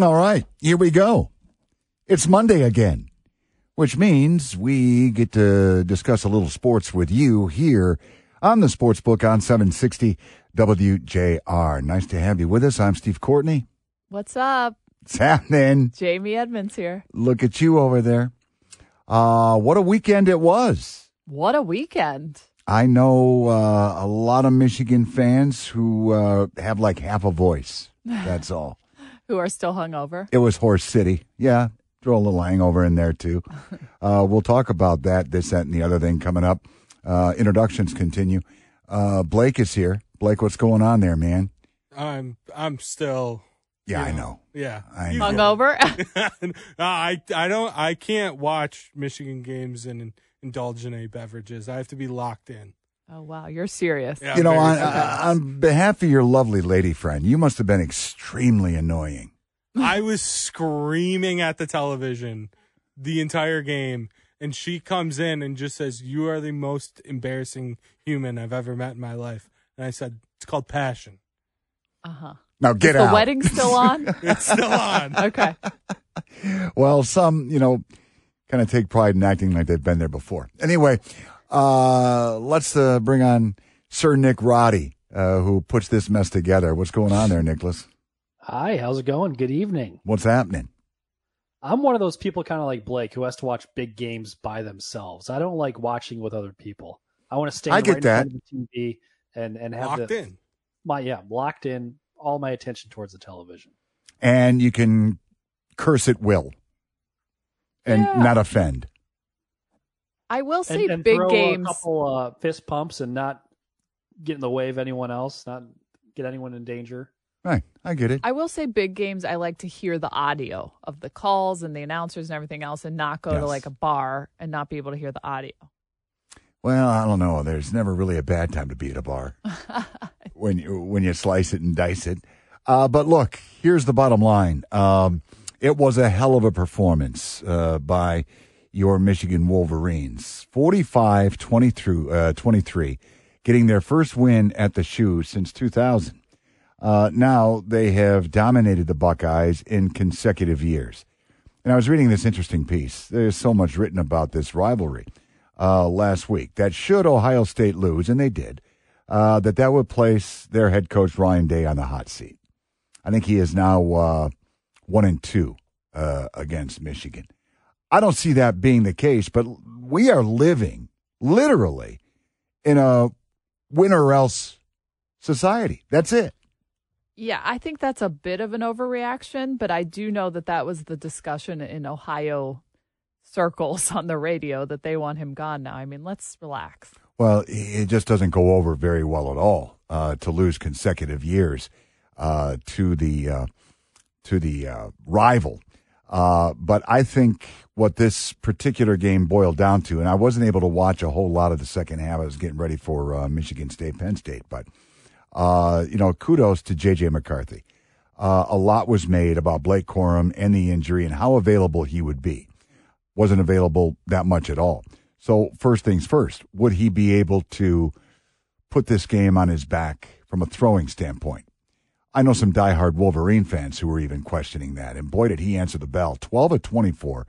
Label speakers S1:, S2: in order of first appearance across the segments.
S1: All right, here we go. It's Monday again, which means we get to discuss a little sports with you here on the Sports Book on 760 WJR. Nice to have you with us. I'm Steve Courtney.
S2: What's up?
S1: It's happening.
S2: Jamie Edmonds here.
S1: Look at you over there. Uh, what a weekend it was.
S2: What a weekend.
S1: I know uh, a lot of Michigan fans who uh, have like half a voice. That's all.
S2: Who are still hungover.
S1: It was Hoarse City. Yeah, throw a little hangover in there too. Uh, we'll talk about that, this, that, and the other thing coming up. Uh, introductions continue. Uh, Blake is here. Blake, what's going on there, man?
S3: I'm I'm still
S1: Yeah,
S3: you
S1: I know.
S3: Yeah.
S1: I
S3: You-
S1: know.
S2: Hungover?
S3: I I don't I can't watch Michigan games and indulge in any beverages. I have to be locked in.
S2: Oh, wow. You're serious.
S3: Yeah,
S1: you know, on,
S3: serious.
S1: uh, on behalf of your lovely lady friend, you must have been extremely annoying.
S3: I was screaming at the television the entire game and she comes in and just says, "You are the most embarrassing human I've ever met in my life." And I said, "It's called passion."
S2: Uh huh.
S1: Now get out.
S2: the
S1: out.
S2: wedding still on?
S3: It's still on.
S2: okay.
S1: Well, some, you know, kind of take pride in acting like they've been there before. Anyway, uh, let's uh, bring on Sir Nick Roddy, uh, who puts this mess together. What's going on there, Nicholas?
S4: Hi, how's it going? Good evening.
S1: What's happening?
S4: I'm one of those people kind of like Blake who has to watch big games by themselves. I don't like watching with other people. I want to stay.
S1: I get
S4: right in the TV and and have
S3: Locked
S4: the,
S3: in.
S4: my yeah locked in all my attention towards the television.
S1: And you can curse at will and
S2: Yeah.
S1: not offend.
S2: I will say
S4: And, and
S2: big
S4: throw
S2: games.
S4: a couple uh, fist pumps and not get in the way of anyone else, not get anyone in danger.
S1: Right. I get it.
S2: I will say big games, I like to hear the audio of the calls and the announcers and everything else and not go
S1: Yes.
S2: to like a bar and not be able to hear the audio.
S1: Well, I don't know. There's never really a bad time to be at a bar when you when you slice it and dice it. Uh, but look, here's the bottom line. Um, it was a hell of a performance uh, by your Michigan Wolverines. 45 23, uh, 23, getting their first win at the shoe since 2000. Uh, now they have dominated the Buckeyes in consecutive years. And I was reading this interesting piece. There's so much written about this rivalry uh, last week that should Ohio State lose, and they did, uh, that that would place their head coach Ryan Day on the hot seat. I think he is now uh, one and two uh, against Michigan. I don't see that being the case, but we are living literally in a win or else society. That's it.
S2: Yeah, I think that's a bit of an overreaction, but I do know that that was the discussion in Ohio circles on the radio that they want him gone now. I mean, let's relax.
S1: Well, it just doesn't go over very well at all uh, to lose consecutive years uh, to the uh, to the uh, rival. Uh, but I think what this particular game boiled down to, and I wasn't able to watch a whole lot of the second half. I was getting ready for uh, Michigan State, Penn State, but uh, you know, kudos to JJ McCarthy. Uh, a lot was made about Blake Corum and the injury and how available he would be. Wasn't available that much at all. So first things first, would he be able to put this game on his back from a throwing standpoint? I know some diehard Wolverine fans who were even questioning that, and boy did he answer the bell. Twelve of twenty-four,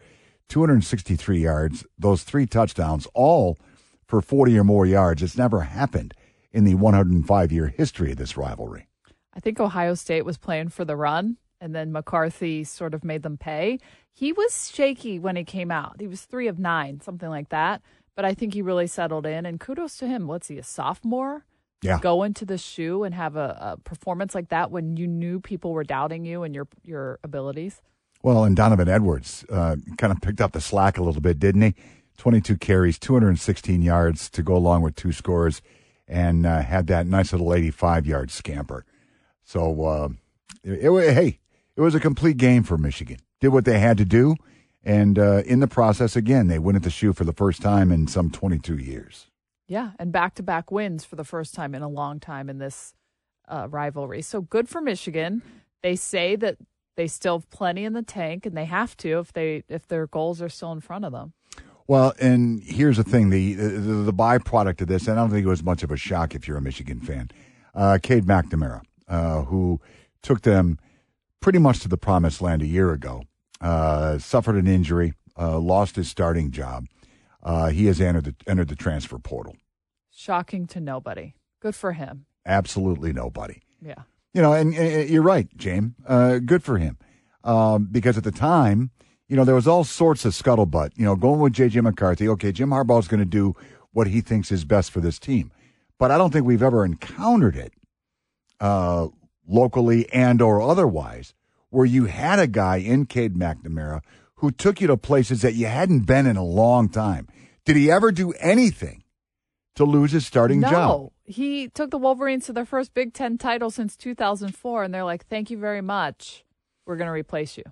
S1: two hundred and sixty-three yards, those three touchdowns, all for forty or more yards. It's never happened in the one hundred and five-year history of this rivalry.
S2: I think Ohio State was playing for the run, and then McCarthy sort of made them pay. He was shaky when he came out. He was three of nine, something like that. But I think he really settled in, and kudos to him. What's he, a sophomore?
S1: Yeah.
S2: Go into the shoe and have a, a performance like that when you knew people were doubting you and your your abilities.
S1: Well, and Donovan Edwards uh, kind of picked up the slack a little bit, didn't he? 22 carries, 216 yards to go along with two scores, and uh, had that nice little 85 yard scamper. So, uh, it, it, hey, it was a complete game for Michigan. Did what they had to do, and uh, in the process, again, they went at the shoe for the first time in some 22 years.
S2: Yeah, and back to back wins for the first time in a long time in this uh, rivalry. So good for Michigan. They say that they still have plenty in the tank, and they have to if they if their goals are still in front of them.
S1: Well, and here's the thing: the, the the byproduct of this, and I don't think it was much of a shock if you're a Michigan fan. Uh, Cade McNamara, uh, who took them pretty much to the promised land a year ago. Uh, suffered an injury, uh, lost his starting job. Uh, he has entered the, entered the transfer portal.
S2: Shocking to nobody. Good for him.
S1: Absolutely nobody.
S2: Yeah.
S1: You know, and, and you're right, James. Uh, good for him. Um, because at the time, you know, there was all sorts of scuttlebutt. You know, going with J.J. McCarthy. Okay, Jim Harbaugh's going to do what he thinks is best for this team, but I don't think we've ever encountered it uh, locally and or otherwise where you had a guy in Cade McNamara who took you to places that you hadn't been in a long time. Did he ever do anything to lose his starting
S2: no,
S1: job? No.
S2: He took the Wolverines to their first Big Ten title since 2004, and they're like, "Thank you very much. We're going to replace you."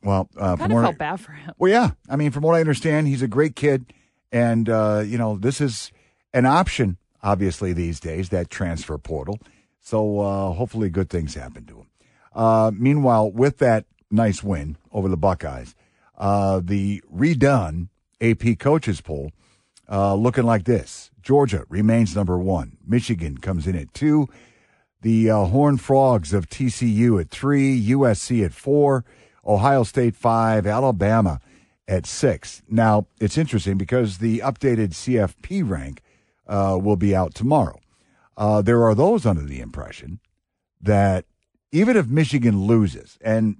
S1: Well, uh,
S2: Kind of
S1: what I-
S2: felt bad for him.
S1: Well, yeah. I mean, from what I understand, he's a great kid, and uh, you know, this is an option, obviously these days that transfer portal. So uh, hopefully, good things happen to him. Uh, meanwhile, with that nice win over the Buckeyes, uh, the redone AP coaches poll uh, looking like this: Georgia remains number one. Michigan comes in at two. The uh, Horned Frogs of TCU at three, USC at four, Ohio State five, Alabama at six. Now, it's interesting because the updated CFP rank uh, will be out tomorrow. Uh, there are those under the impression that even if Michigan loses and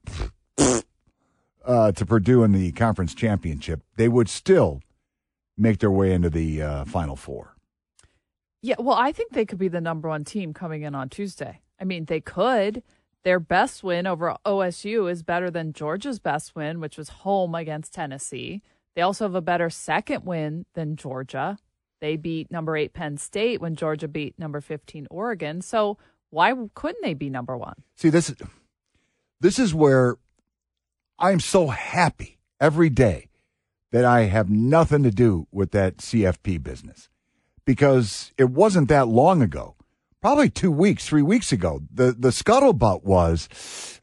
S1: uh, to Purdue in the conference championship, they would still make their way into the uh, Final Four.
S2: Yeah, well, I think they could be the number one team coming in on Tuesday. I mean, they could. Their best win over OSU is better than Georgia's best win, which was home against Tennessee. They also have a better second win than Georgia. They beat number eight Penn State when Georgia beat number 15 Oregon. So why couldn't they be number one?
S1: See, this is this is where I'm so happy every day that I have nothing to do with that CFP business because it wasn't that long ago, probably two weeks, three weeks ago. The the scuttlebutt was,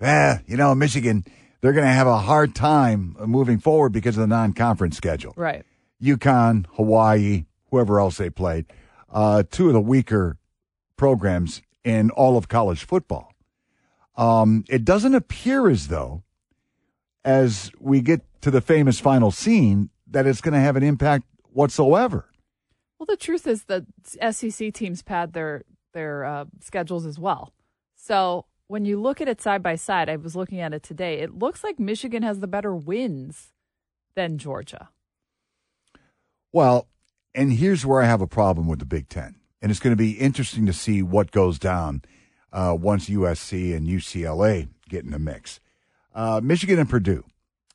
S1: eh, you know, Michigan they're going to have a hard time moving forward because of the non-conference schedule.
S2: Right.
S1: UConn, Hawaii, whoever else they played, uh, two of the weaker programs in all of college football. Um, it doesn't appear as though, as we get to the famous final scene, that it's going to have an impact whatsoever.
S2: Well, the truth is that SEC teams pad their their uh, schedules as well. So when you look at it side by side, I was looking at it today. It looks like Michigan has the better wins than Georgia.
S1: Well, and here's where I have a problem with the Big Ten. And it's going to be interesting to see what goes down uh, once USC and UCLA get in the mix. Uh, Michigan and Purdue,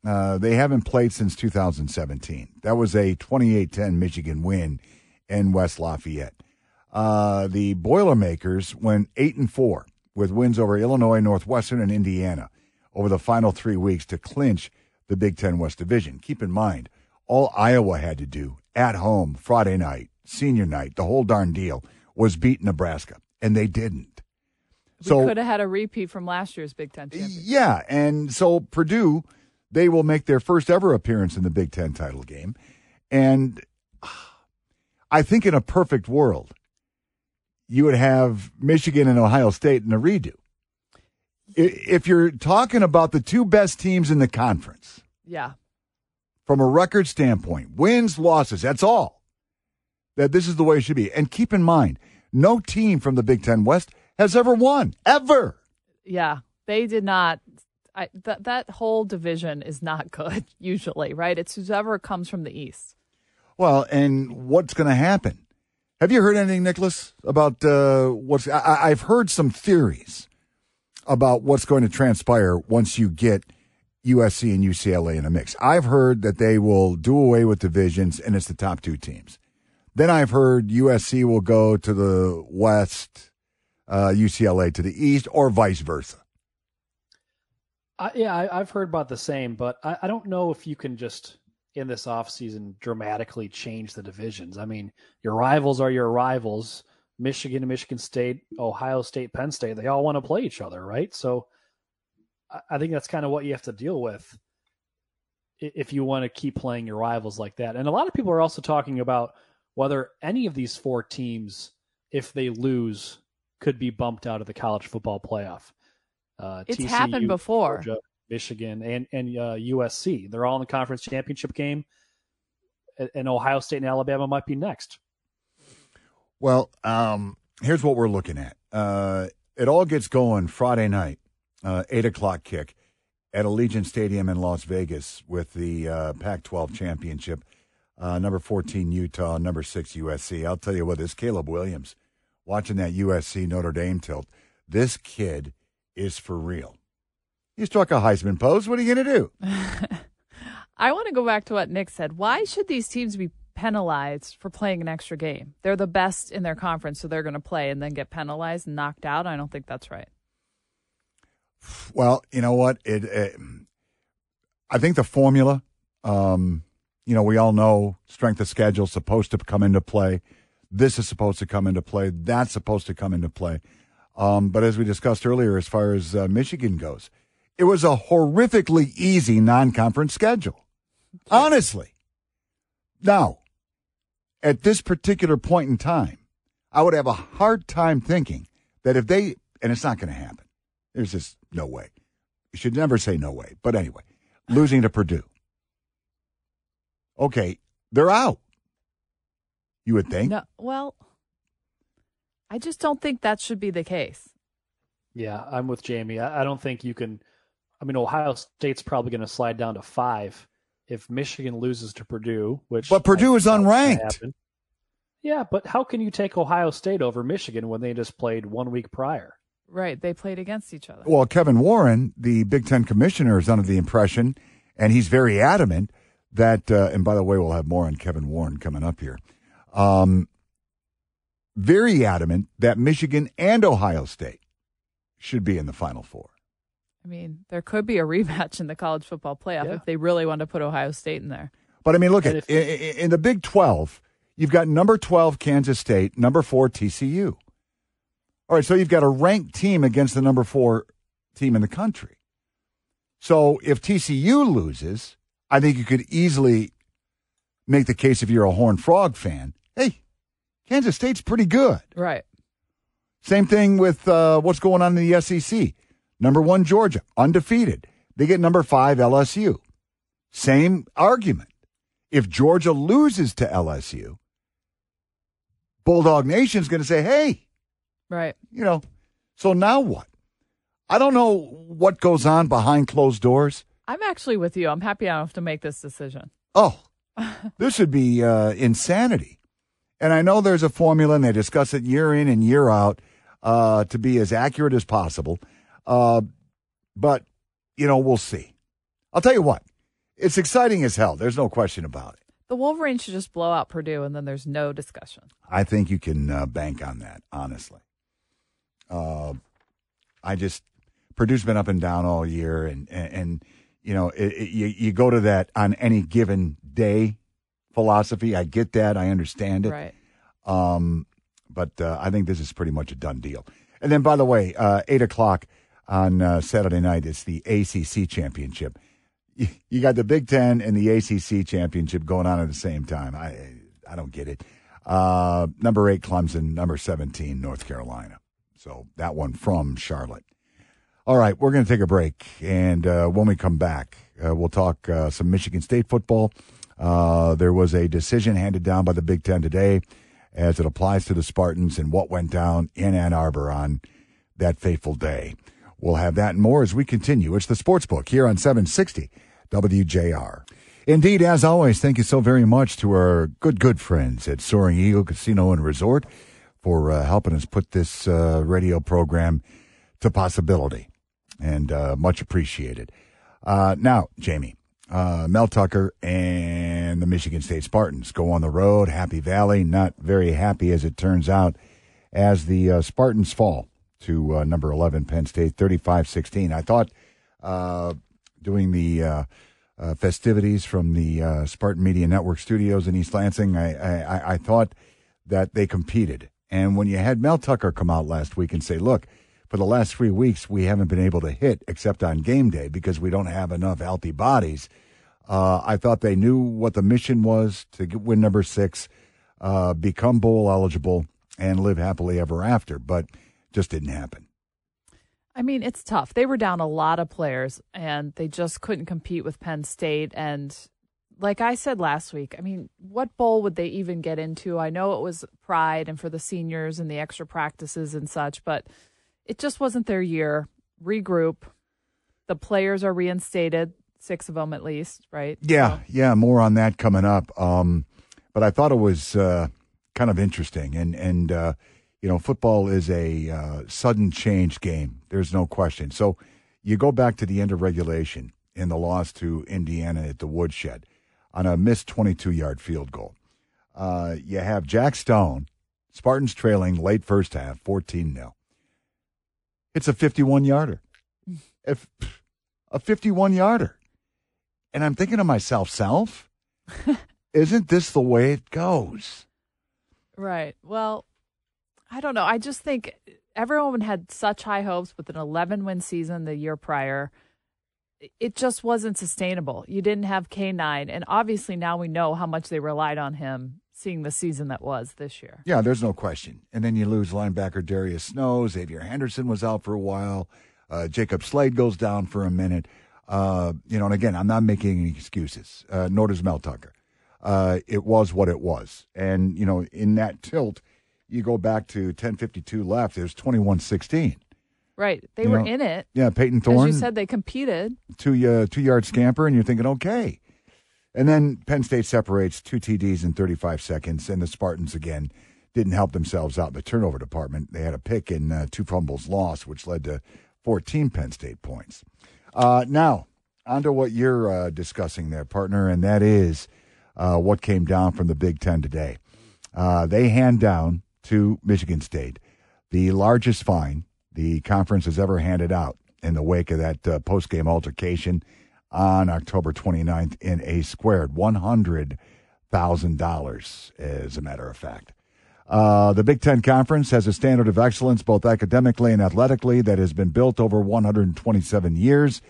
S1: uh, they haven't played since 2017. That was a 28 10 Michigan win in West Lafayette. Uh, the Boilermakers went 8 and 4 with wins over Illinois, Northwestern, and Indiana over the final three weeks to clinch the Big Ten West Division. Keep in mind, all Iowa had to do at home Friday night, senior night, the whole darn deal was beat Nebraska, and they didn't.
S2: We could have had a repeat from last year's Big Ten championship.
S1: Yeah, and so Purdue, they will make their first ever appearance in the Big Ten title game. And I think in a perfect world, you would have Michigan and Ohio State in a redo. If you're talking about the two best teams in the conference,
S2: Yeah.
S1: from a record standpoint, wins, losses, that's all. That this is the way it should be. And keep in mind, no team from the Big Ten West has ever won, ever.
S2: Yeah. They did not. I, that that whole division is not good usually, right? It's whoever comes from the East.
S1: Well, and what's going to happen? Have you heard anything, Nicholas, about uh, what's? I, I've heard some theories about what's going to transpire once you get USC and UCLA in a mix. I've heard that they will do away with divisions, and it's the top two teams. Then I've heard USC will go to the West, uh, UCLA to the East, or vice versa.
S4: I, yeah, I, I've heard about the same, but I, I don't know if you can just in this offseason dramatically change the divisions. I mean, your rivals are your rivals. Michigan, Michigan State, Ohio State, Penn State, they all want to play each other, right? So I, I think that's kind of what you have to deal with if you want to keep playing your rivals like that. And a lot of people are also talking about whether any of these four teams, if they lose, could be bumped out of the college football playoff. Uh,
S2: It's
S4: TCU,
S2: happened before.
S4: Georgia, Michigan, and and uh, USC. They're all in the conference championship game, and, and Ohio State and Alabama might be next.
S1: Well, um, here's what we're looking at. Uh, it all gets going Friday night, uh, eight o'clock kick at Allegiant Stadium in Las Vegas with the uh, Pac-12 championship. Uh, number 14 Utah, number six USC. I'll tell you what, this Caleb Williams, watching that USC Notre Dame tilt, this kid is for real. He struck a Heisman pose. What are you going to do?
S2: I want to go back to what Nick said. Why should these teams be penalized for playing an extra game? They're the best in their conference, so they're going to play and then get penalized and knocked out. I don't think that's right.
S1: Well, you know what? It, it I think the formula. Um, you know, we all know strength of schedule is supposed to come into play. This is supposed to come into play. That's supposed to come into play. Um, but as we discussed earlier, as far as uh, Michigan goes, it was a horrifically easy non-conference schedule. Honestly. Now, at this particular point in time, I would have a hard time thinking that if they, and it's not going to happen. There's just no way. You should never say no way. But anyway, losing to Purdue. Okay, they're out. You would think.
S2: No, well, I just don't think that should be the case.
S4: Yeah, I'm with Jamie. I, I don't think you can. I mean, Ohio State's probably going to slide down to five if Michigan loses to Purdue, which
S1: But Purdue is unranked.
S4: Yeah, but how can you take Ohio State over Michigan when they just played one week prior?
S2: Right. They played against each other.
S1: Well, Kevin Warren, the Big Ten commissioner, is under the impression, and he's very adamant that, uh, and by the way, we'll have more on Kevin Warren coming up here. Um, very adamant that Michigan and Ohio State should be in the Final Four.
S2: I mean, there could be a rematch in the college football playoff
S4: Yeah.
S2: if they really want to put Ohio State in there.
S1: But I mean, look at
S4: if-
S1: in, in the Big 12, you've got number 12 Kansas State, number 4 TCU. All right, so you've got a ranked team against the number 4 team in the country. So if TCU loses, I think you could easily make the case if you're a Horned Frog fan. Hey, Kansas State's pretty good.
S2: Right.
S1: Same thing with uh, what's going on in the SEC. Number one, Georgia, undefeated. They get number five, LSU. Same argument. If Georgia loses to LSU, Bulldog Nation's going to say, hey,
S2: Right.
S1: you know, so now what? I don't know what goes on behind closed doors.
S2: I'm actually with you. I'm happy I don't have to make this decision.
S1: Oh, this would be uh, insanity. And I know there's a formula, and they discuss it year in and year out uh, to be as accurate as possible. Uh, but, you know, we'll see. I'll tell you what, it's exciting as hell. There's no question about it.
S2: The Wolverines should just blow out Purdue and then there's no discussion.
S1: I think you can uh, bank on that, honestly. Uh, I just Purdue's been up and down all year, and and, and you know it, it, you you go to that on any given day philosophy. I get that, I understand it.
S2: Right.
S1: Um, but uh, I think this is pretty much a done deal. And then, by the way, uh, eight o'clock on uh, Saturday night, it's the ACC championship. You, you got the Big Ten and the ACC championship going on at the same time. I I don't get it. Uh, number eight Clemson, number seventeen North Carolina. So that one from Charlotte. All right, we're going to take a break, and uh, when we come back, uh, we'll talk uh, some Michigan State football. Uh, there was a decision handed down by the Big Ten today as it applies to the Spartans and what went down in Ann Arbor on that fateful day. We'll have that and more as we continue. It's the Sports Book here on 760 WJR. Indeed, as always, thank you so very much to our good, good friends at Soaring Eagle Casino and Resort for uh, helping us put this uh, radio program to possibility. And uh, much appreciated. Uh, now, Jamie, uh, Mel Tucker and the Michigan State Spartans go on the road. Happy Valley, not very happy as it turns out, as the uh, Spartans fall to uh, number 11 Penn State, 35 16. I thought uh, doing the uh, uh, festivities from the Spartan Media Network studios in East Lansing, I, I- I thought that they competed. And when you had Mel Tucker come out last week and say, look, for the last three weeks, we haven't been able to hit except on game day because we don't have enough healthy bodies. Uh, I thought they knew what the mission was to win number six, uh, become bowl eligible, and live happily ever after, but just didn't happen.
S2: I mean, it's tough. They were down a lot of players and they just couldn't compete with Penn State. And like I said last week, I mean, what bowl would they even get into? I know it was pride and for the seniors and the extra practices and such, but it just wasn't their year. Regroup. The players are reinstated, six of them at least, right?
S1: Yeah,
S2: So-
S1: yeah, more on that coming up. Um, but I thought it was uh, kind of interesting, and and uh, you know, football is a uh, sudden change game. There's no question. So you go back to the end of regulation in the loss to Indiana at the Woodshed on a missed 22 yard field goal. Uh, you have Jack Stone, Spartans trailing late first half, 14 0. It's a 51 yarder. Mm. If a 51 yarder. And I'm thinking to myself, self, isn't this the way it goes?
S2: Right. Well, I don't know. I just think everyone had such high hopes with an 11 win season the year prior. It just wasn't sustainable. You didn't have K9. And obviously now we know how much they relied on him seeing the season that was this year.
S1: Yeah, there's no question. And then you lose linebacker Darius Snow. Xavier Henderson was out for a while. Uh, Jacob Slade goes down for a minute. Uh, you know, and again, I'm not making any excuses, uh, nor does Mel Tucker. Uh, it was what it was. And, you know, in that tilt, you go back to 1052 left, it was 21 16.
S2: Right. They
S1: You
S2: were
S1: know,
S2: in it.
S1: Yeah,
S2: Payton
S1: Thorne.
S2: As you said, they competed.
S1: two uh, two yard scamper, and you're thinking, okay. And then Penn State separates two TDs in 35 seconds, and the Spartans again didn't help themselves out in the turnover department. They had a pick and uh, two fumbles lost, which led to 14 Penn State points. Uh, now, on to what you're uh, discussing there, partner, and that is uh, what came down from the Big Ten today. Uh, they hand down to Michigan State the largest fine the conference has ever handed out in the wake of that uh, post game altercation on October 29th in a squared $100,000, as a matter of fact. Uh, the Big Ten Conference has a standard of excellence, both academically and athletically, that has been built over 127 years.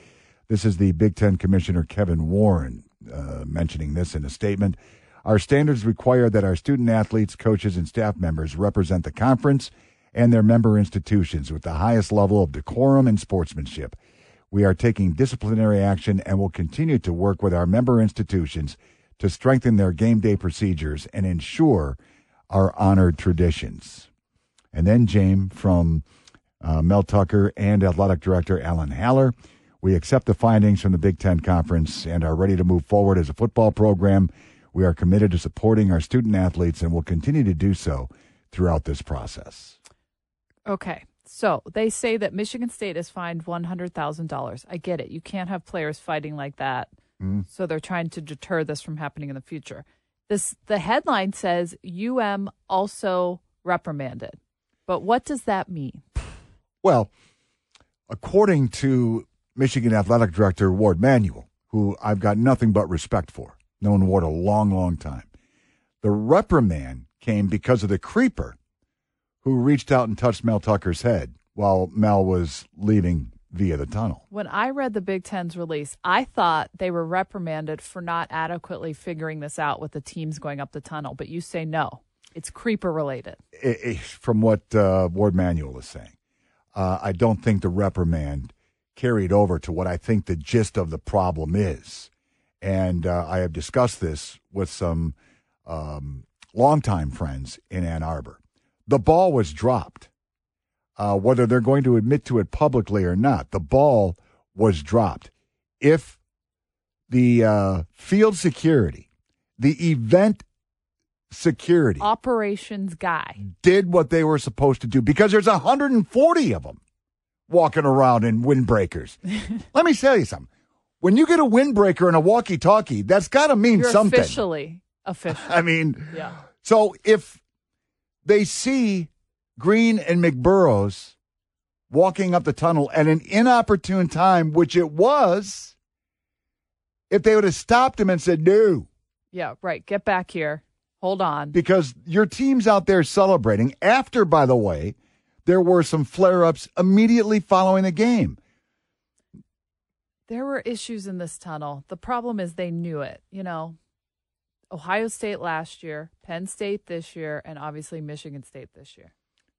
S1: This is the Big Ten Commissioner Kevin Warren uh, mentioning this in a statement. Our standards require that our student athletes, coaches, and staff members represent the conference and their member institutions with the highest level of decorum and sportsmanship. We are taking disciplinary action and will continue to work with our member institutions to strengthen their game day procedures and ensure our honored traditions. And then, James, from uh, Mel Tucker and Athletic Director Alan Haller, we accept the findings from the Big Ten Conference and are ready to move forward as a football program. We are committed to supporting our student athletes and will continue to do so throughout this process.
S2: Okay. So they say that Michigan State is fined $100,000. I get it. You can't have players fighting like that. So they're trying to deter this from happening in the future. This the headline says UM also reprimanded. But what does that mean?
S1: Well, according to Michigan Athletic Director Warde Manuel, who I've got nothing but respect for, known Warde a long, long time, the reprimand came because of the creeper who reached out and touched Mel Tucker's head while Mel was leaving via the tunnel.
S2: When I read the Big Ten's release, I thought they were reprimanded for not adequately figuring this out with the teams going up the tunnel. But you say no, it's creeper related.
S1: I- I- from what uh, Warde Manuel is saying. Uh, I don't think the reprimand carried over to what I think the gist of the problem is. And uh, I have discussed this with some um, longtime friends in Ann Arbor. The ball was dropped. Uh, whether they're going to admit to it publicly or not, the ball was dropped. If the uh, field security, the event security,
S2: Operations guy.
S1: did what they were supposed to do because there's 140 of them walking around in windbreakers. Let me tell you something. When you get a windbreaker and a walkie-talkie, that's got to mean
S2: You're
S1: something.
S2: officially official.
S1: I mean,
S2: Yeah.
S1: so if they see Green and McBurrows walking up the tunnel at an inopportune time, which it was, if they would have stopped him and said, no,
S2: Yeah, right. Get back here. Hold on.
S1: because your team's out there celebrating. After, by the way, there were some flare ups immediately following the game.
S2: There were issues in this tunnel. The problem is they knew it. You know, Ohio State last year, Penn State this year, and obviously Michigan State this year.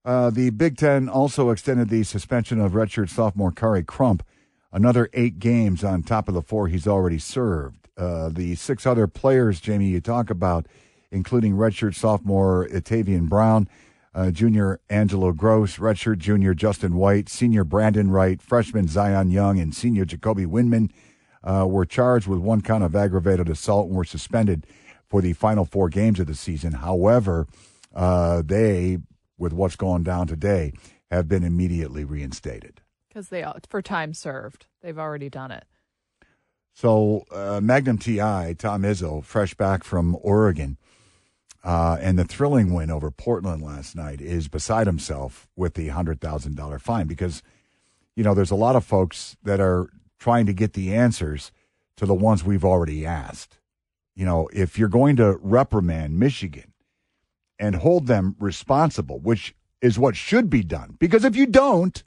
S1: Uh, the Big Ten also extended the suspension of redshirt sophomore Khary Crump another eight games on top of the four he's already served. Uh, the six other players, Jamie, you talk about, including redshirt sophomore Tavian Brown, uh, junior Angelo Grose, redshirt junior Justin White, senior Brandon Wright, freshman Zion Young, and senior Jacoby Windmon, uh, were charged with one count of aggravated assault and were suspended for the final four games of the season. However, uh, they, with what's going down today, have been immediately reinstated
S2: because they for time served. They've already done it.
S1: So uh, Magnum TI, Tom Izzo, fresh back from Oregon, uh, and the thrilling win over Portland last night is beside himself with the hundred thousand dollar fine because you know there's a lot of folks that are trying to get the answers to the ones we've already asked. You know, if you're going to reprimand Michigan and hold them responsible, which is what should be done, because if you don't,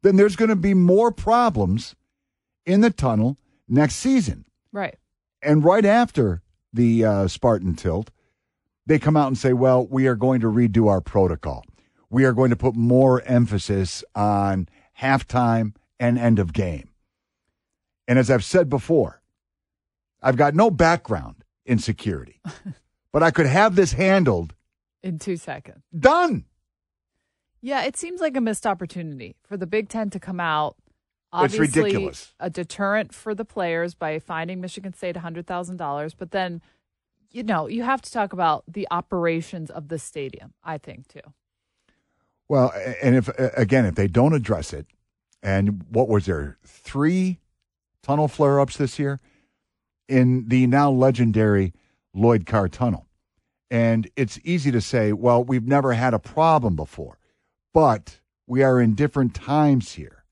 S1: then there's going to be more problems in the tunnel next season.
S2: Right.
S1: And right after the uh, Spartan tilt, they come out and say, well, we are going to redo our protocol. We are going to put more emphasis on halftime and end of game. And as I've said before, I've got no background in security, but I could have this handled
S2: in two seconds.
S1: Done.
S2: Yeah, it seems like a missed opportunity for the Big Ten to come out.
S1: Obviously, it's ridiculous.
S2: A deterrent for the players by finding Michigan State $100,000. But then, you know, you have to talk about the operations of the stadium, I think, too.
S1: Well, and if, again, if they don't address it, and what was there, three tunnel flare ups this year in the now legendary Lloyd Carr Tunnel. And it's easy to say, well, we've never had a problem before. But we are in different times here,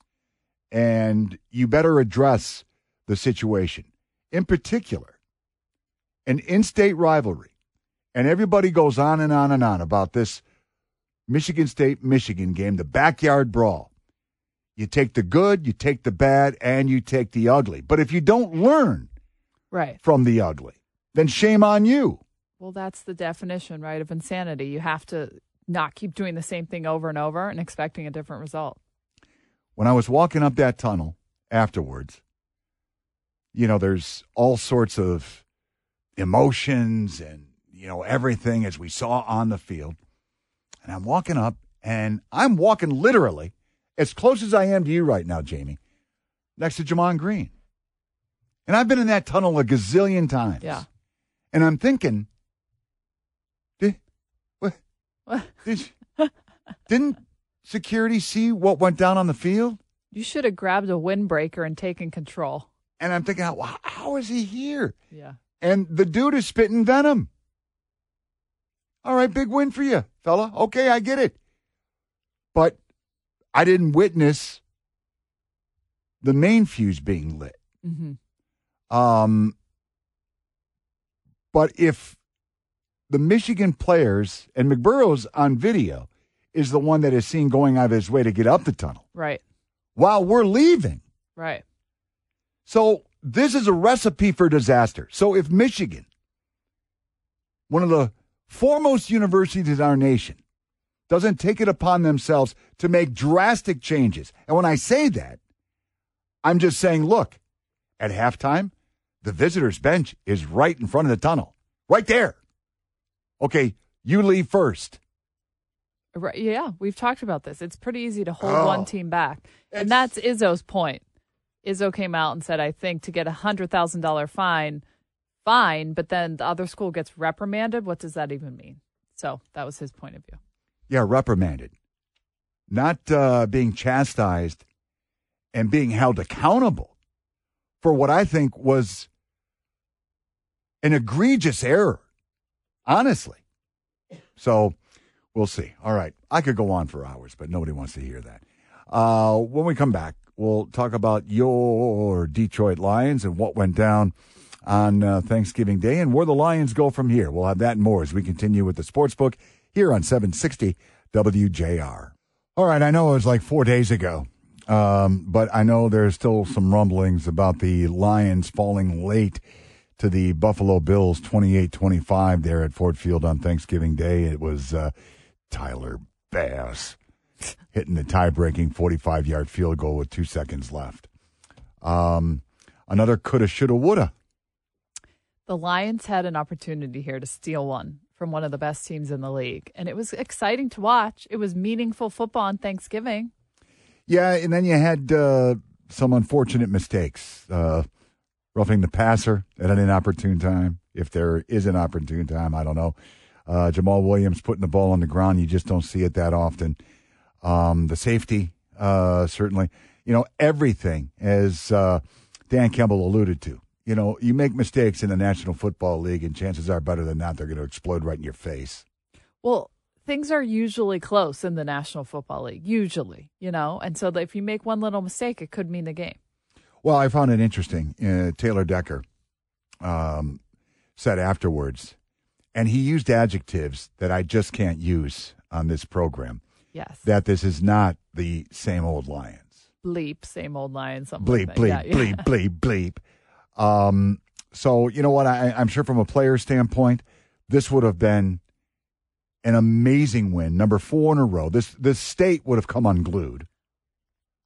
S1: and you better address the situation. In particular, an in state rivalry, and everybody goes on and on and on about this Michigan State Michigan game, the backyard brawl. You take the good, you take the bad, and you take the ugly. But if you don't learn
S2: right.
S1: from the ugly, then shame on you.
S2: Well, that's the definition, right, of insanity. You have to not keep doing the same thing over and over and expecting a different result.
S1: When I was walking up that tunnel afterwards, you know, there's all sorts of emotions and, you know, everything as we saw on the field. And I'm walking up and I'm walking literally as close as I am to you right now, Jamie, next to Gemon Green. And I've been in that tunnel a gazillion times.
S2: Yeah.
S1: And I'm thinking, Did, what? didn't security see what went down on the field?
S2: You should have grabbed a windbreaker and taken control.
S1: And I'm thinking, well, how is he here?
S2: Yeah.
S1: And the dude is spitting venom. All right, big win for you, fella. Okay, I get it. But I didn't witness the main fuse being lit.
S2: Mm-hmm.
S1: Um, but if the Michigan players, and McBurrows on video is the one that is seen going out of his way to get up the tunnel.
S2: Right.
S1: While we're leaving.
S2: Right.
S1: So this is a recipe for disaster. So if Michigan, one of the foremost universities in our nation, doesn't take it upon themselves to make drastic changes, and when I say that, I'm just saying, look, at halftime, the visitors' bench is right in front of the tunnel, right there. Okay, you leave first.
S2: Right, yeah, we've talked about this. It's pretty easy to hold oh, one team back. And that's Izzo's point. Izzo came out and said, I think to get a $100,000 fine, fine, but then the other school gets reprimanded. What does that even mean? So that was his point of view.
S1: Yeah, reprimanded. Not uh, being chastised and being held accountable for what I think was an egregious error honestly. So we'll see. All right. I could go on for hours, but nobody wants to hear that. Uh, when we come back, we'll talk about your Detroit Lions and what went down on uh, Thanksgiving Day and where the Lions go from here. We'll have that and more as we continue with the sports book here on 760 WJR. All right. I know it was like four days ago. Um, but I know there's still some rumblings about the Lions falling late to the Buffalo Bills 28 25 there at Ford Field on Thanksgiving Day. It was uh, Tyler Bass hitting the tie-breaking 45-yard field goal with two seconds left. Um, another coulda, shoulda, woulda.
S2: The Lions had an opportunity here to steal one from one of the best teams in the league, and it was exciting to watch. It was meaningful football on Thanksgiving.
S1: Yeah, and then you had uh, some unfortunate mistakes. Uh, roughing the passer at an inopportune time. If there is an opportune time, I don't know. Uh, Jamaal Williams putting the ball on the ground, you just don't see it that often. Um, the safety, uh, certainly. You know, everything, as uh, Dan Campbell alluded to. You know, you make mistakes in the National Football League, and chances are better than not, they're going to explode right in your face.
S2: Well, things are usually close in the National Football League, usually, you know, and so if you make one little mistake, it could mean the game.
S1: Well, I found it interesting. Uh, Taylor Decker um, said afterwards, and he used adjectives that I just can't use on this program.
S2: Yes.
S1: That this is not the same old Lions.
S2: Bleep, same old Lions. Something
S1: Bleep,
S2: like
S1: bleep,
S2: that. Yeah,
S1: bleep,
S2: yeah.
S1: bleep, bleep. Um, so you know what? I, I'm sure from a player standpoint, this would have been an amazing win, number four in a row. This this state would have come unglued.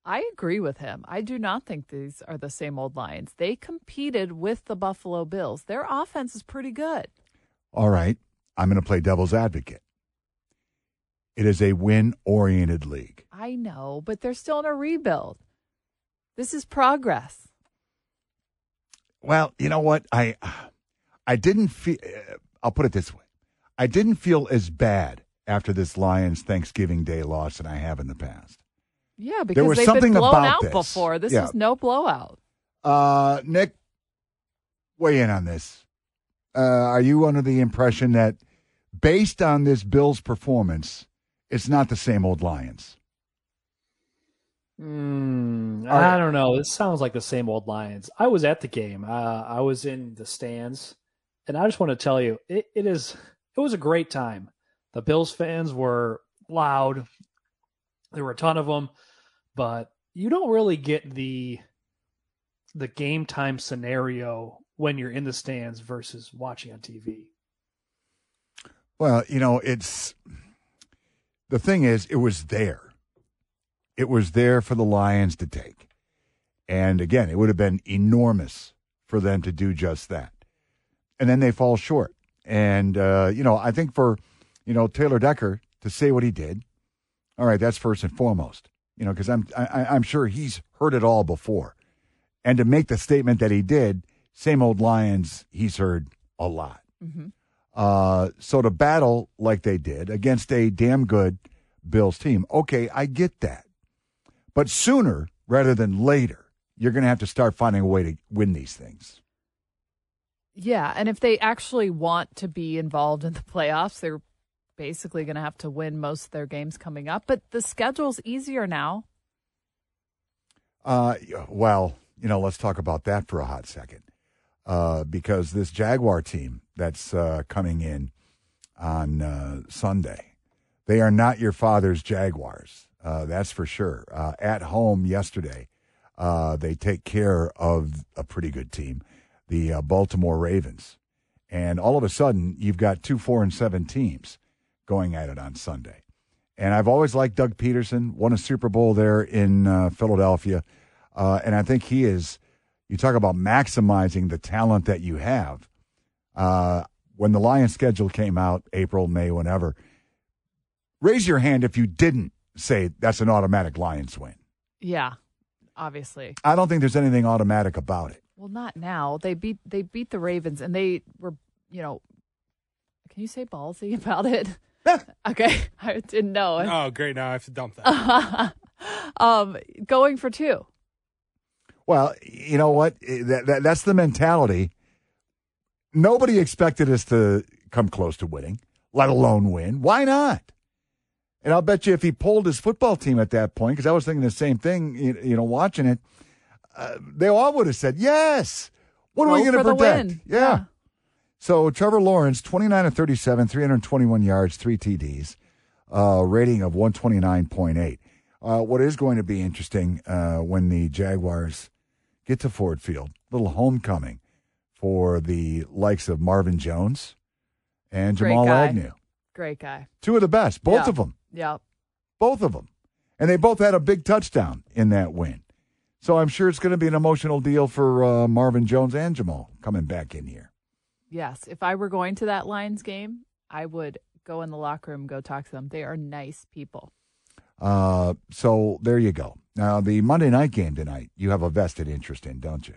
S2: I agree with him. I do not think these are the same old Lions. They competed with the Buffalo Bills. Their offense is pretty good.
S1: All right, I'm going to play devil's advocate. It is a win oriented league.
S2: I know, but they're still in a rebuild. This is progress.
S1: Well, you know what? I I didn't feel. Uh, I'll put it this way: I didn't feel as bad after this Lions Thanksgiving Day loss than I have in the past.
S2: Yeah, because there
S1: was
S2: they've
S1: something
S2: been blown
S1: about
S2: out
S1: this.
S2: before. This
S1: Yeah.
S2: is no blowout.
S1: Uh, Nick, weigh in on this. Uh, are you under the impression that, based on this Bills performance, it's not the same old Lions?
S4: Mm, I don't know. This sounds like the same old Lions. I was at the game. Uh, I was in the stands, and I just want to tell you, it, it is. It was a great time. The Bills fans were loud. There were a ton of them, but you don't really get the the game time scenario when you're in the stands versus watching on TV.
S1: Well, you know, it's the thing is, it was there. It was there for the Lions to take. And again, it would have been enormous for them to do just that. And then they fall short. And, uh, you know, I think for, you know, Taylor Decker to say what he did, all right, that's first and foremost, you know, because I'm, I, I'm sure he's heard it all before. And to make the statement that he did, same old Lions, he's heard a lot.
S2: hmm
S1: Uh, so to battle like they did against a damn good Bills team, okay, I get that. But sooner rather than later, you're going to have to start finding a way to win these things.
S2: Yeah, and if they actually want to be involved in the playoffs, they're basically going to have to win most of their games coming up. But the schedule's easier now.
S1: Uh, well, you know, let's talk about that for a hot second. Uh, because this Jaguar team that's uh, coming in on uh, Sunday, they are not your father's Jaguars. Uh, that's for sure. Uh, at home yesterday, uh, they take care of a pretty good team, the uh, Baltimore Ravens. And all of a sudden, you've got two, four, and seven teams going at it on Sunday. And I've always liked Doug Pederson, won a Super Bowl there in uh, Philadelphia. Uh, and I think he is, you talk about maximizing the talent that you have. Uh, when the Lions schedule came out, April, May, whenever, raise your hand if you didn't say that's an automatic Lions win.
S2: Yeah, obviously.
S1: I don't think there's anything automatic about it.
S2: Well, not now. They beat they beat the Ravens, and they were, you know, can you say ballsy about it? okay, I didn't know.
S3: Oh, great. Now I have to dump that.
S2: um, going for two.
S1: Well, you know what? That, that, that's the mentality. Nobody expected us to come close to winning, let alone win. Why not? And I'll bet you if he pulled his football team at that point, because I was thinking the same thing, you, you know, watching it, uh, they all would have said, yes. What are we going to protect? Yeah.
S2: Yeah.
S1: So Trevor Lawrence, 29 of 37, 321 yards, three TDs, uh, rating of 129.8. Uh, what is going to be interesting uh, when the Jaguars get to Ford Field, little homecoming for the likes of Marvin Jones and
S2: Great
S1: Jamal
S2: guy.
S1: Agnew.
S2: Great guy.
S1: Two of the best, both
S2: Yeah.
S1: of them.
S2: Yep.
S1: both of them. And they both had a big touchdown in that win. So I'm sure it's going to be an emotional deal for uh, Marvin Jones and Jamal coming back in here.
S2: Yes, if I were going to that Lions game, I would go in the locker room, go talk to them. They are nice people.
S1: Uh, so there you go. Now, the Monday night game tonight, you have a vested interest in, don't you?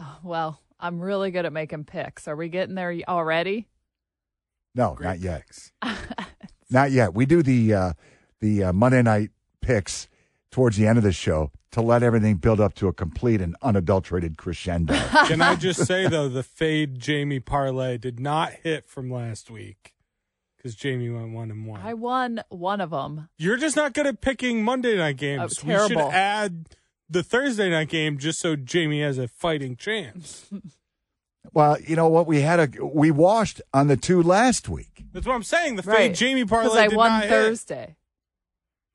S2: Oh, well, I'm really good at making picks. Are we getting there already?
S1: No,
S3: Great
S1: not yet. Not yet. We do the uh, the uh, Monday night picks towards the end of the show to let everything build up to a complete and unadulterated crescendo.
S3: Can I just say though, the fade Jamie parlay did not hit from last week because Jamie went one and one.
S2: I won one of them.
S3: You're just not good at picking Monday night games.
S2: Oh,
S3: we should
S2: terrible.
S3: add the Thursday night game just so Jamie has a fighting chance.
S1: well, you know what? We had a we washed on the two last week.
S3: That's what I'm saying. The fade
S2: Right.
S3: Jamie
S2: Because
S3: parlay
S2: I
S3: did
S2: won
S3: Thursday. hit.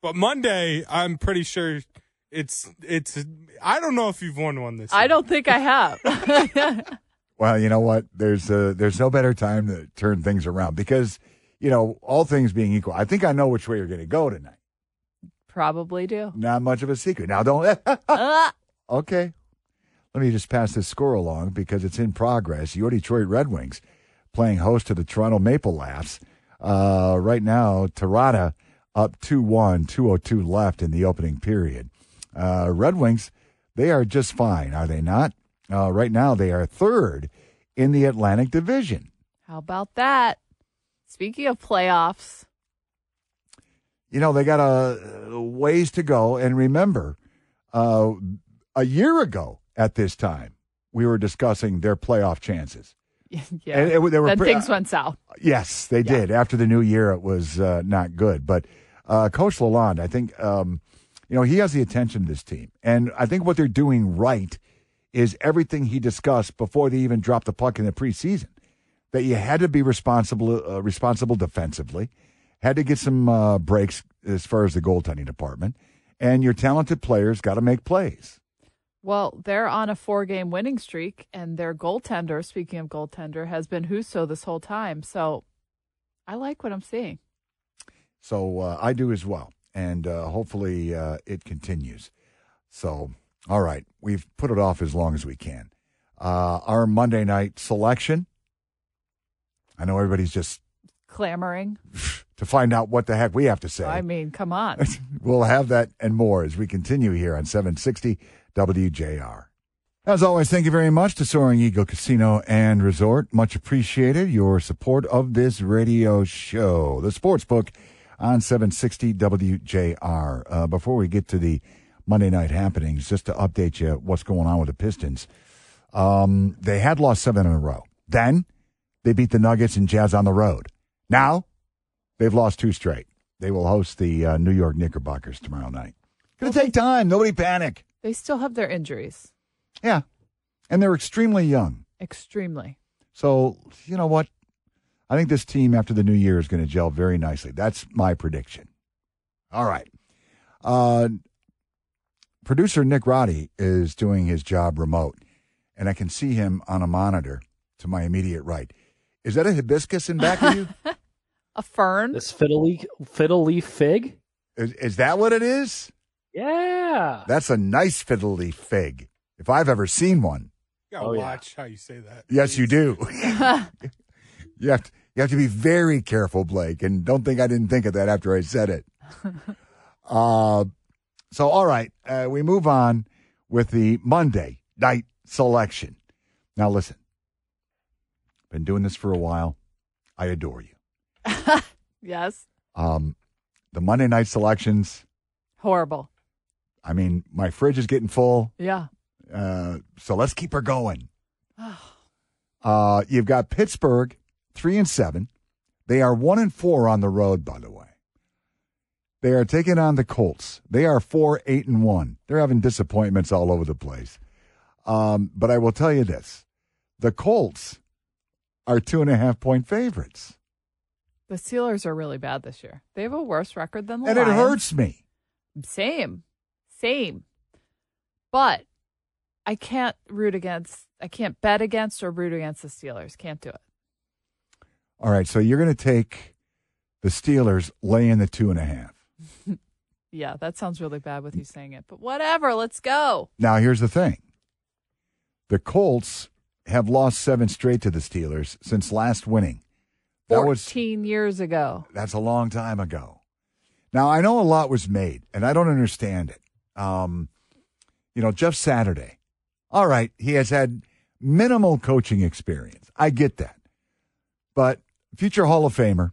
S2: Thursday.
S3: But Monday, I'm pretty sure it's it's. I don't know if you've won one this.
S2: I
S3: year.
S2: don't think I have.
S1: Well, you know what? There's uh, there's no better time to turn things around because you know all things being equal, I think I know which way you're going to go tonight.
S2: Probably do.
S1: Not much of a secret. Now, don't.
S2: Ah,
S1: Okay. Let me just pass this score along because it's in progress. Your Detroit Red Wings playing host to the Toronto Maple Laughs. Uh, right now, Toronto up 2 1, 202 left in the opening period. Uh, Red Wings, they are just fine, are they not? Uh, right now, they are third in the Atlantic Division.
S2: how about that? Speaking of playoffs,
S1: you know they got a, ways to go and remember uh, a year ago at this time we were discussing their playoff chances
S2: yeah,
S1: And it- they were
S2: then
S1: pre-
S2: things went south.
S1: yes they
S2: Yeah.
S1: did after the new year it was uh, not good but uh, coach lalonde i think um, you know he has the attention of this team and i think what they're doing right is everything he discussed before they even dropped the puck in the preseason that you had to be responsible uh, responsible defensively, had to get some uh, breaks as far as the goaltending department, and your talented players got to make plays.
S2: Well, they're on a four game winning streak, and their goaltender, speaking of goaltender, has been Husso this whole time. So I like what I'm seeing.
S1: So uh, I do as well, and uh, hopefully uh, it continues. So all right, we've put it off as long as we can. Uh, our Monday night selection. I know everybody's just
S2: Clamoring.
S1: to find out what the heck we have to say.
S2: I mean, come on.
S1: We'll have that and more as we continue here on 760 WJR. As always, thank you very much to Soaring Eagle Casino and Resort. Much appreciated your support of this radio show, the Sports Book on 760 WJR. Uh, before we get to the Monday night happenings, just to update you what's going on with the Pistons. Um, they had lost seven in a row. Then they beat the Nuggets and Jazz on the road. Now they've lost two straight. They will host the uh, New York Knickerbockers tomorrow night. Gonna take time. Nobody panic.
S2: They still have their injuries.
S1: Yeah. And they're extremely young.
S2: Extremely.
S1: So, you know what? I think this team after the new year is going to gel very nicely. That's my prediction. All right. Uh, producer Nick Roddy is doing his job remote, and I can see him on a monitor to my immediate right. Is that a hibiscus in back of you?
S2: A fern.
S4: This fiddle leaf, fiddle leaf fig.
S1: Is, is that what it is?
S4: Yeah.
S1: That's a nice fiddle leaf fig, if I've ever seen one.
S3: You gotta
S4: Oh, yeah.
S3: watch how you say that.
S1: Yes, you do. you have to, you have to be very careful, Blake, and don't think I didn't think of that after I said it. uh, so, all right, uh, we move on with the Monday night selection. Now, listen, been doing this for a while. I adore you.
S2: yes.
S1: Um, the Monday night selections.
S2: Horrible.
S1: I mean, my fridge is getting full,
S2: Yeah.
S1: uh, so let's keep her going. Uh, you've got Pittsburgh, three and seven. They are one and four on the road, by the way. They are taking on the Colts. They are four, eight, and one. They're having disappointments all over the place. Um, but I will tell you this: the Colts are two and a half point favorites,
S2: The Steelers are really bad this year. They have a worse record than the
S1: and it hurts me.
S2: Same. Same. But I can't root against I can't bet against or root against the Steelers. Can't do it.
S1: All right, so you're going to take the Steelers laying the two and a half.
S2: Yeah, that sounds really bad with you saying it, but whatever. Let's go.
S1: Now, here's the thing the Colts have lost seven straight to the Steelers since last winning. That was
S2: 14 years ago.
S1: that's a long time ago. Now I know a lot was made, and I don't understand it. Um, you know, Jeff Saturday. All right, he has had minimal coaching experience. I get that, but future Hall of Famer,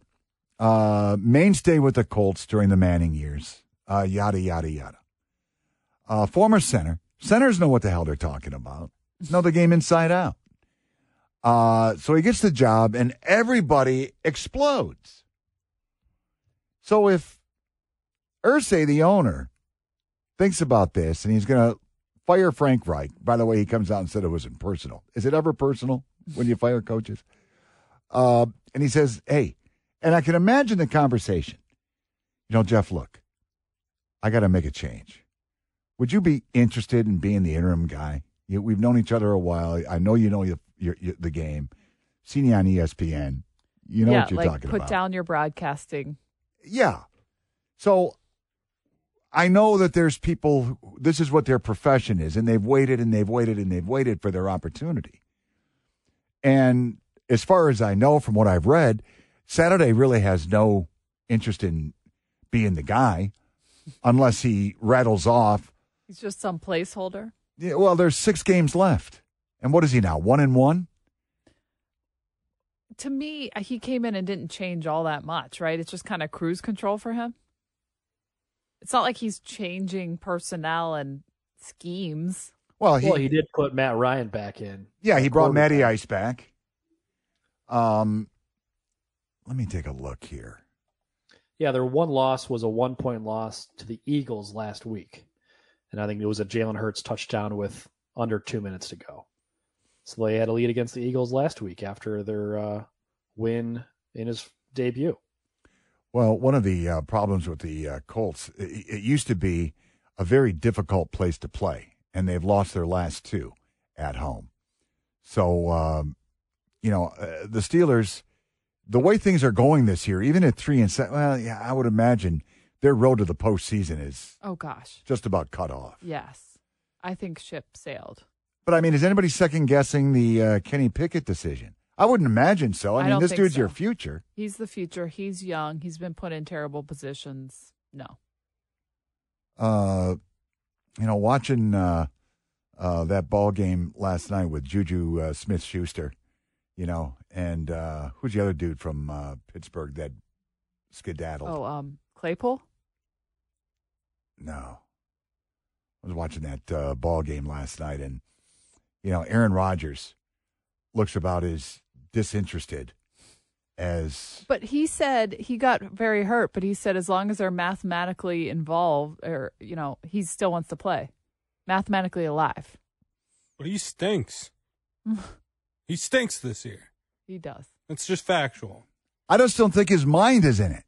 S1: uh, mainstay with the Colts during the Manning years. Uh, yada yada yada. Uh, former center. Centers know what the hell they're talking about. Know the game inside out. Uh, so he gets the job, and everybody explodes. So if Irsay, the owner, thinks about this and he's going to fire Frank Reich, by the way, he comes out and said it wasn't personal. Is it ever personal when you fire coaches? Uh, and he says, hey, and I can imagine the conversation. You know, Jeff, look, I got to make a change. Would you be interested in being the interim guy? You, we've known each other a while. I know you know your, your, your, the game. Seen you on ESPN. You know
S2: yeah,
S1: what you're
S2: like
S1: talking
S2: put
S1: about.
S2: Put down your broadcasting.
S1: Yeah. So I know that there's people, who- this is what their profession is, and they've waited and they've waited and they've waited for their opportunity. And as far as I know from what I've read, Saturday really has no interest in being the guy unless he rattles off.
S2: He's just some placeholder.
S1: Yeah, well, there's six games left. And what is he now? One and one?
S2: To me, he came in and didn't change all that much, right? It's just kind of cruise control for him. It's not like he's changing personnel and schemes.
S1: Well, he,
S4: well, he did put Matt Ryan back in.
S1: yeah, he brought Matty. Ice back. Um, let me take a look here.
S4: Yeah, their one loss was a one point loss to the Eagles last week. And I think it was a Jalen Hurts touchdown with under two minutes to go. So they had a lead against the Eagles last week after their uh, win in his debut.
S1: Well, one of the uh, problems with the uh, Colts, it, it used to be a very difficult place to play, and they've lost their last two at home. So, um, you know, uh, the Steelers, the way things are going this year, even at three and seven, well, yeah, I would imagine their road to the postseason is
S2: Oh gosh,
S1: just about cut off.
S2: yes, I think ship sailed.
S1: But I mean, is anybody second guessing the uh, Kenny Pickett decision? I wouldn't imagine so. I,
S2: I
S1: mean, this dude's your future.
S2: He's the future. He's young. He's been put in terrible positions. No,
S1: uh, you know, watching uh, uh, that ball game last night with Juju uh, Smith Schuster, you know, and uh, who's the other dude from uh, Pittsburgh that skedaddled?
S2: oh, um, Claypool.
S1: No. I was watching that uh, ball game last night, and, you know, Aaron Rodgers looks about as disinterested as.
S2: But he said he got very hurt. But he said as long as they're mathematically involved, or you know, he still wants to play, mathematically alive.
S3: But he stinks. he stinks this year.
S2: He does.
S3: It's just factual.
S1: I just don't think his mind is in it.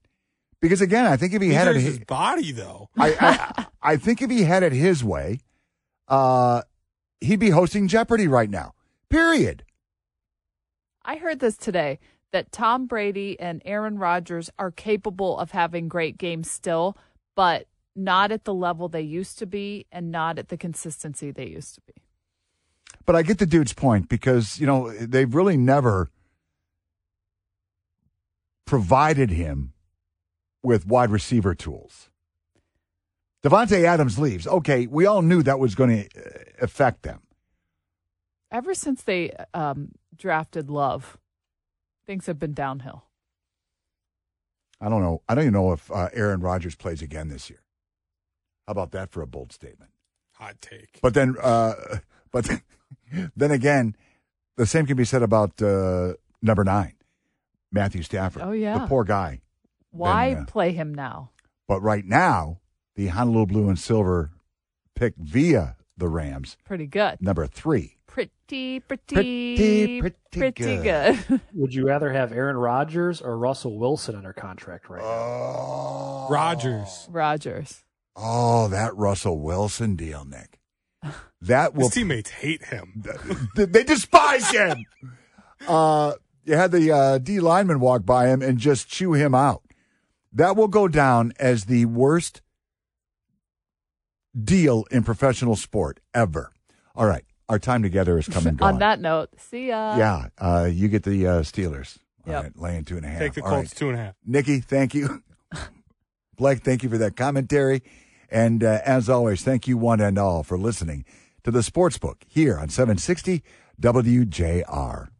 S1: Because, again, I think if he had it
S3: his body, though.
S1: I, I I think if he had it his way, uh, he'd be hosting Jeopardy right now. Period.
S2: I heard this today that Tom Brady and Aaron Rodgers are capable of having great games still, but not at the level they used to be and not at the consistency they used to be.
S1: But I get the dude's point because you know they've really never provided him with wide receiver tools. Davante Adams leaves. Okay, we all knew that was going to affect them.
S2: Ever since they um, drafted Love, things have been downhill.
S1: I don't know. I don't even know if uh, Aaron Rodgers plays again this year. How about that for a bold statement?
S3: Hot take.
S1: But then, uh, but then again, the same can be said about uh, number nine, Matthew Stafford.
S2: Oh, yeah.
S1: the poor guy.
S2: Why
S1: Then, uh,
S2: play him now?
S1: But right now, the Honolulu Blue and Silver pick via the Rams,
S2: Pretty good.
S1: number three.
S2: Pretty, pretty,
S1: Pretty, pretty good.
S2: good.
S4: Would you rather have Aaron Rodgers or Russell Wilson under contract right now?
S1: Oh,
S3: Rodgers.
S2: Rodgers.
S1: Oh, that Russell Wilson deal, Nick. That will
S3: His teammates hate him.
S1: they despise him. Uh, you had the uh, D lineman walk by him and just chew him out. That will go down as the worst deal in professional sport ever. All right, our time together is coming.
S2: On that note, see ya.
S1: yeah, uh, you get the uh, Steelers. All
S2: Yep.
S1: right, laying two and a half.
S3: Take the
S1: All
S3: Colts
S1: right.
S3: two and a half.
S1: Nikki, thank you. Blake, thank you for that commentary. And uh, as always, thank you one and all for listening to the Sports Book here on 760 WJR.